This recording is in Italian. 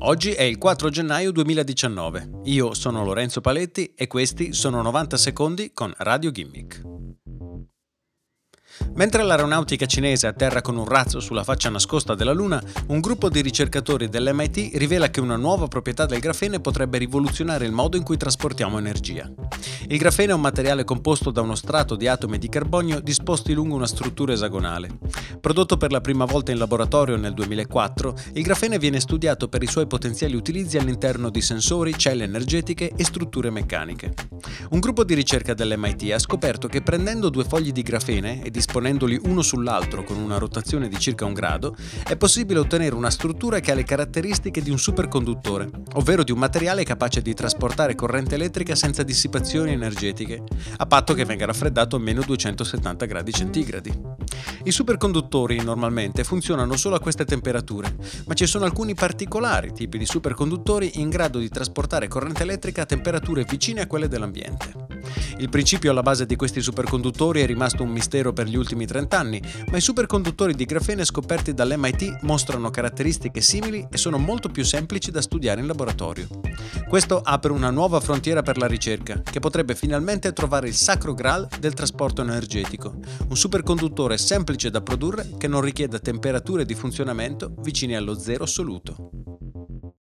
Oggi è il 4 gennaio 2019. Io sono Lorenzo Paletti e questi sono 90 secondi con Radio Gimmick. Mentre l'aeronautica cinese atterra con un razzo sulla faccia nascosta della Luna, un gruppo di ricercatori dell'MIT rivela che una nuova proprietà del grafene potrebbe rivoluzionare il modo in cui trasportiamo energia. Il grafene è un materiale composto da uno strato di atomi di carbonio disposti lungo una struttura esagonale. Prodotto per la prima volta in laboratorio nel 2004, il grafene viene studiato per i suoi potenziali utilizzi all'interno di sensori, celle energetiche e strutture meccaniche. Un gruppo di ricerca dell'MIT ha scoperto che prendendo due fogli di grafene e disponendoli uno sull'altro con una rotazione di circa un grado, è possibile ottenere una struttura che ha le caratteristiche di un superconduttore, ovvero di un materiale capace di trasportare corrente elettrica senza dissipazioni energetiche, a patto che venga raffreddato a meno 270 gradi centigradi. I superconduttori normalmente funzionano solo a queste temperature, ma ci sono alcuni particolari tipi di superconduttori in grado di trasportare corrente elettrica a temperature vicine a quelle dell'ambiente. Il principio alla base di questi superconduttori è rimasto un mistero per gli ultimi 30 anni, ma i superconduttori di grafene scoperti dall'MIT mostrano caratteristiche simili e sono molto più semplici da studiare in laboratorio. Questo apre una nuova frontiera per la ricerca, che potrebbe finalmente trovare il sacro graal del trasporto energetico, un superconduttore semplice da produrre che non richieda temperature di funzionamento vicine allo zero assoluto.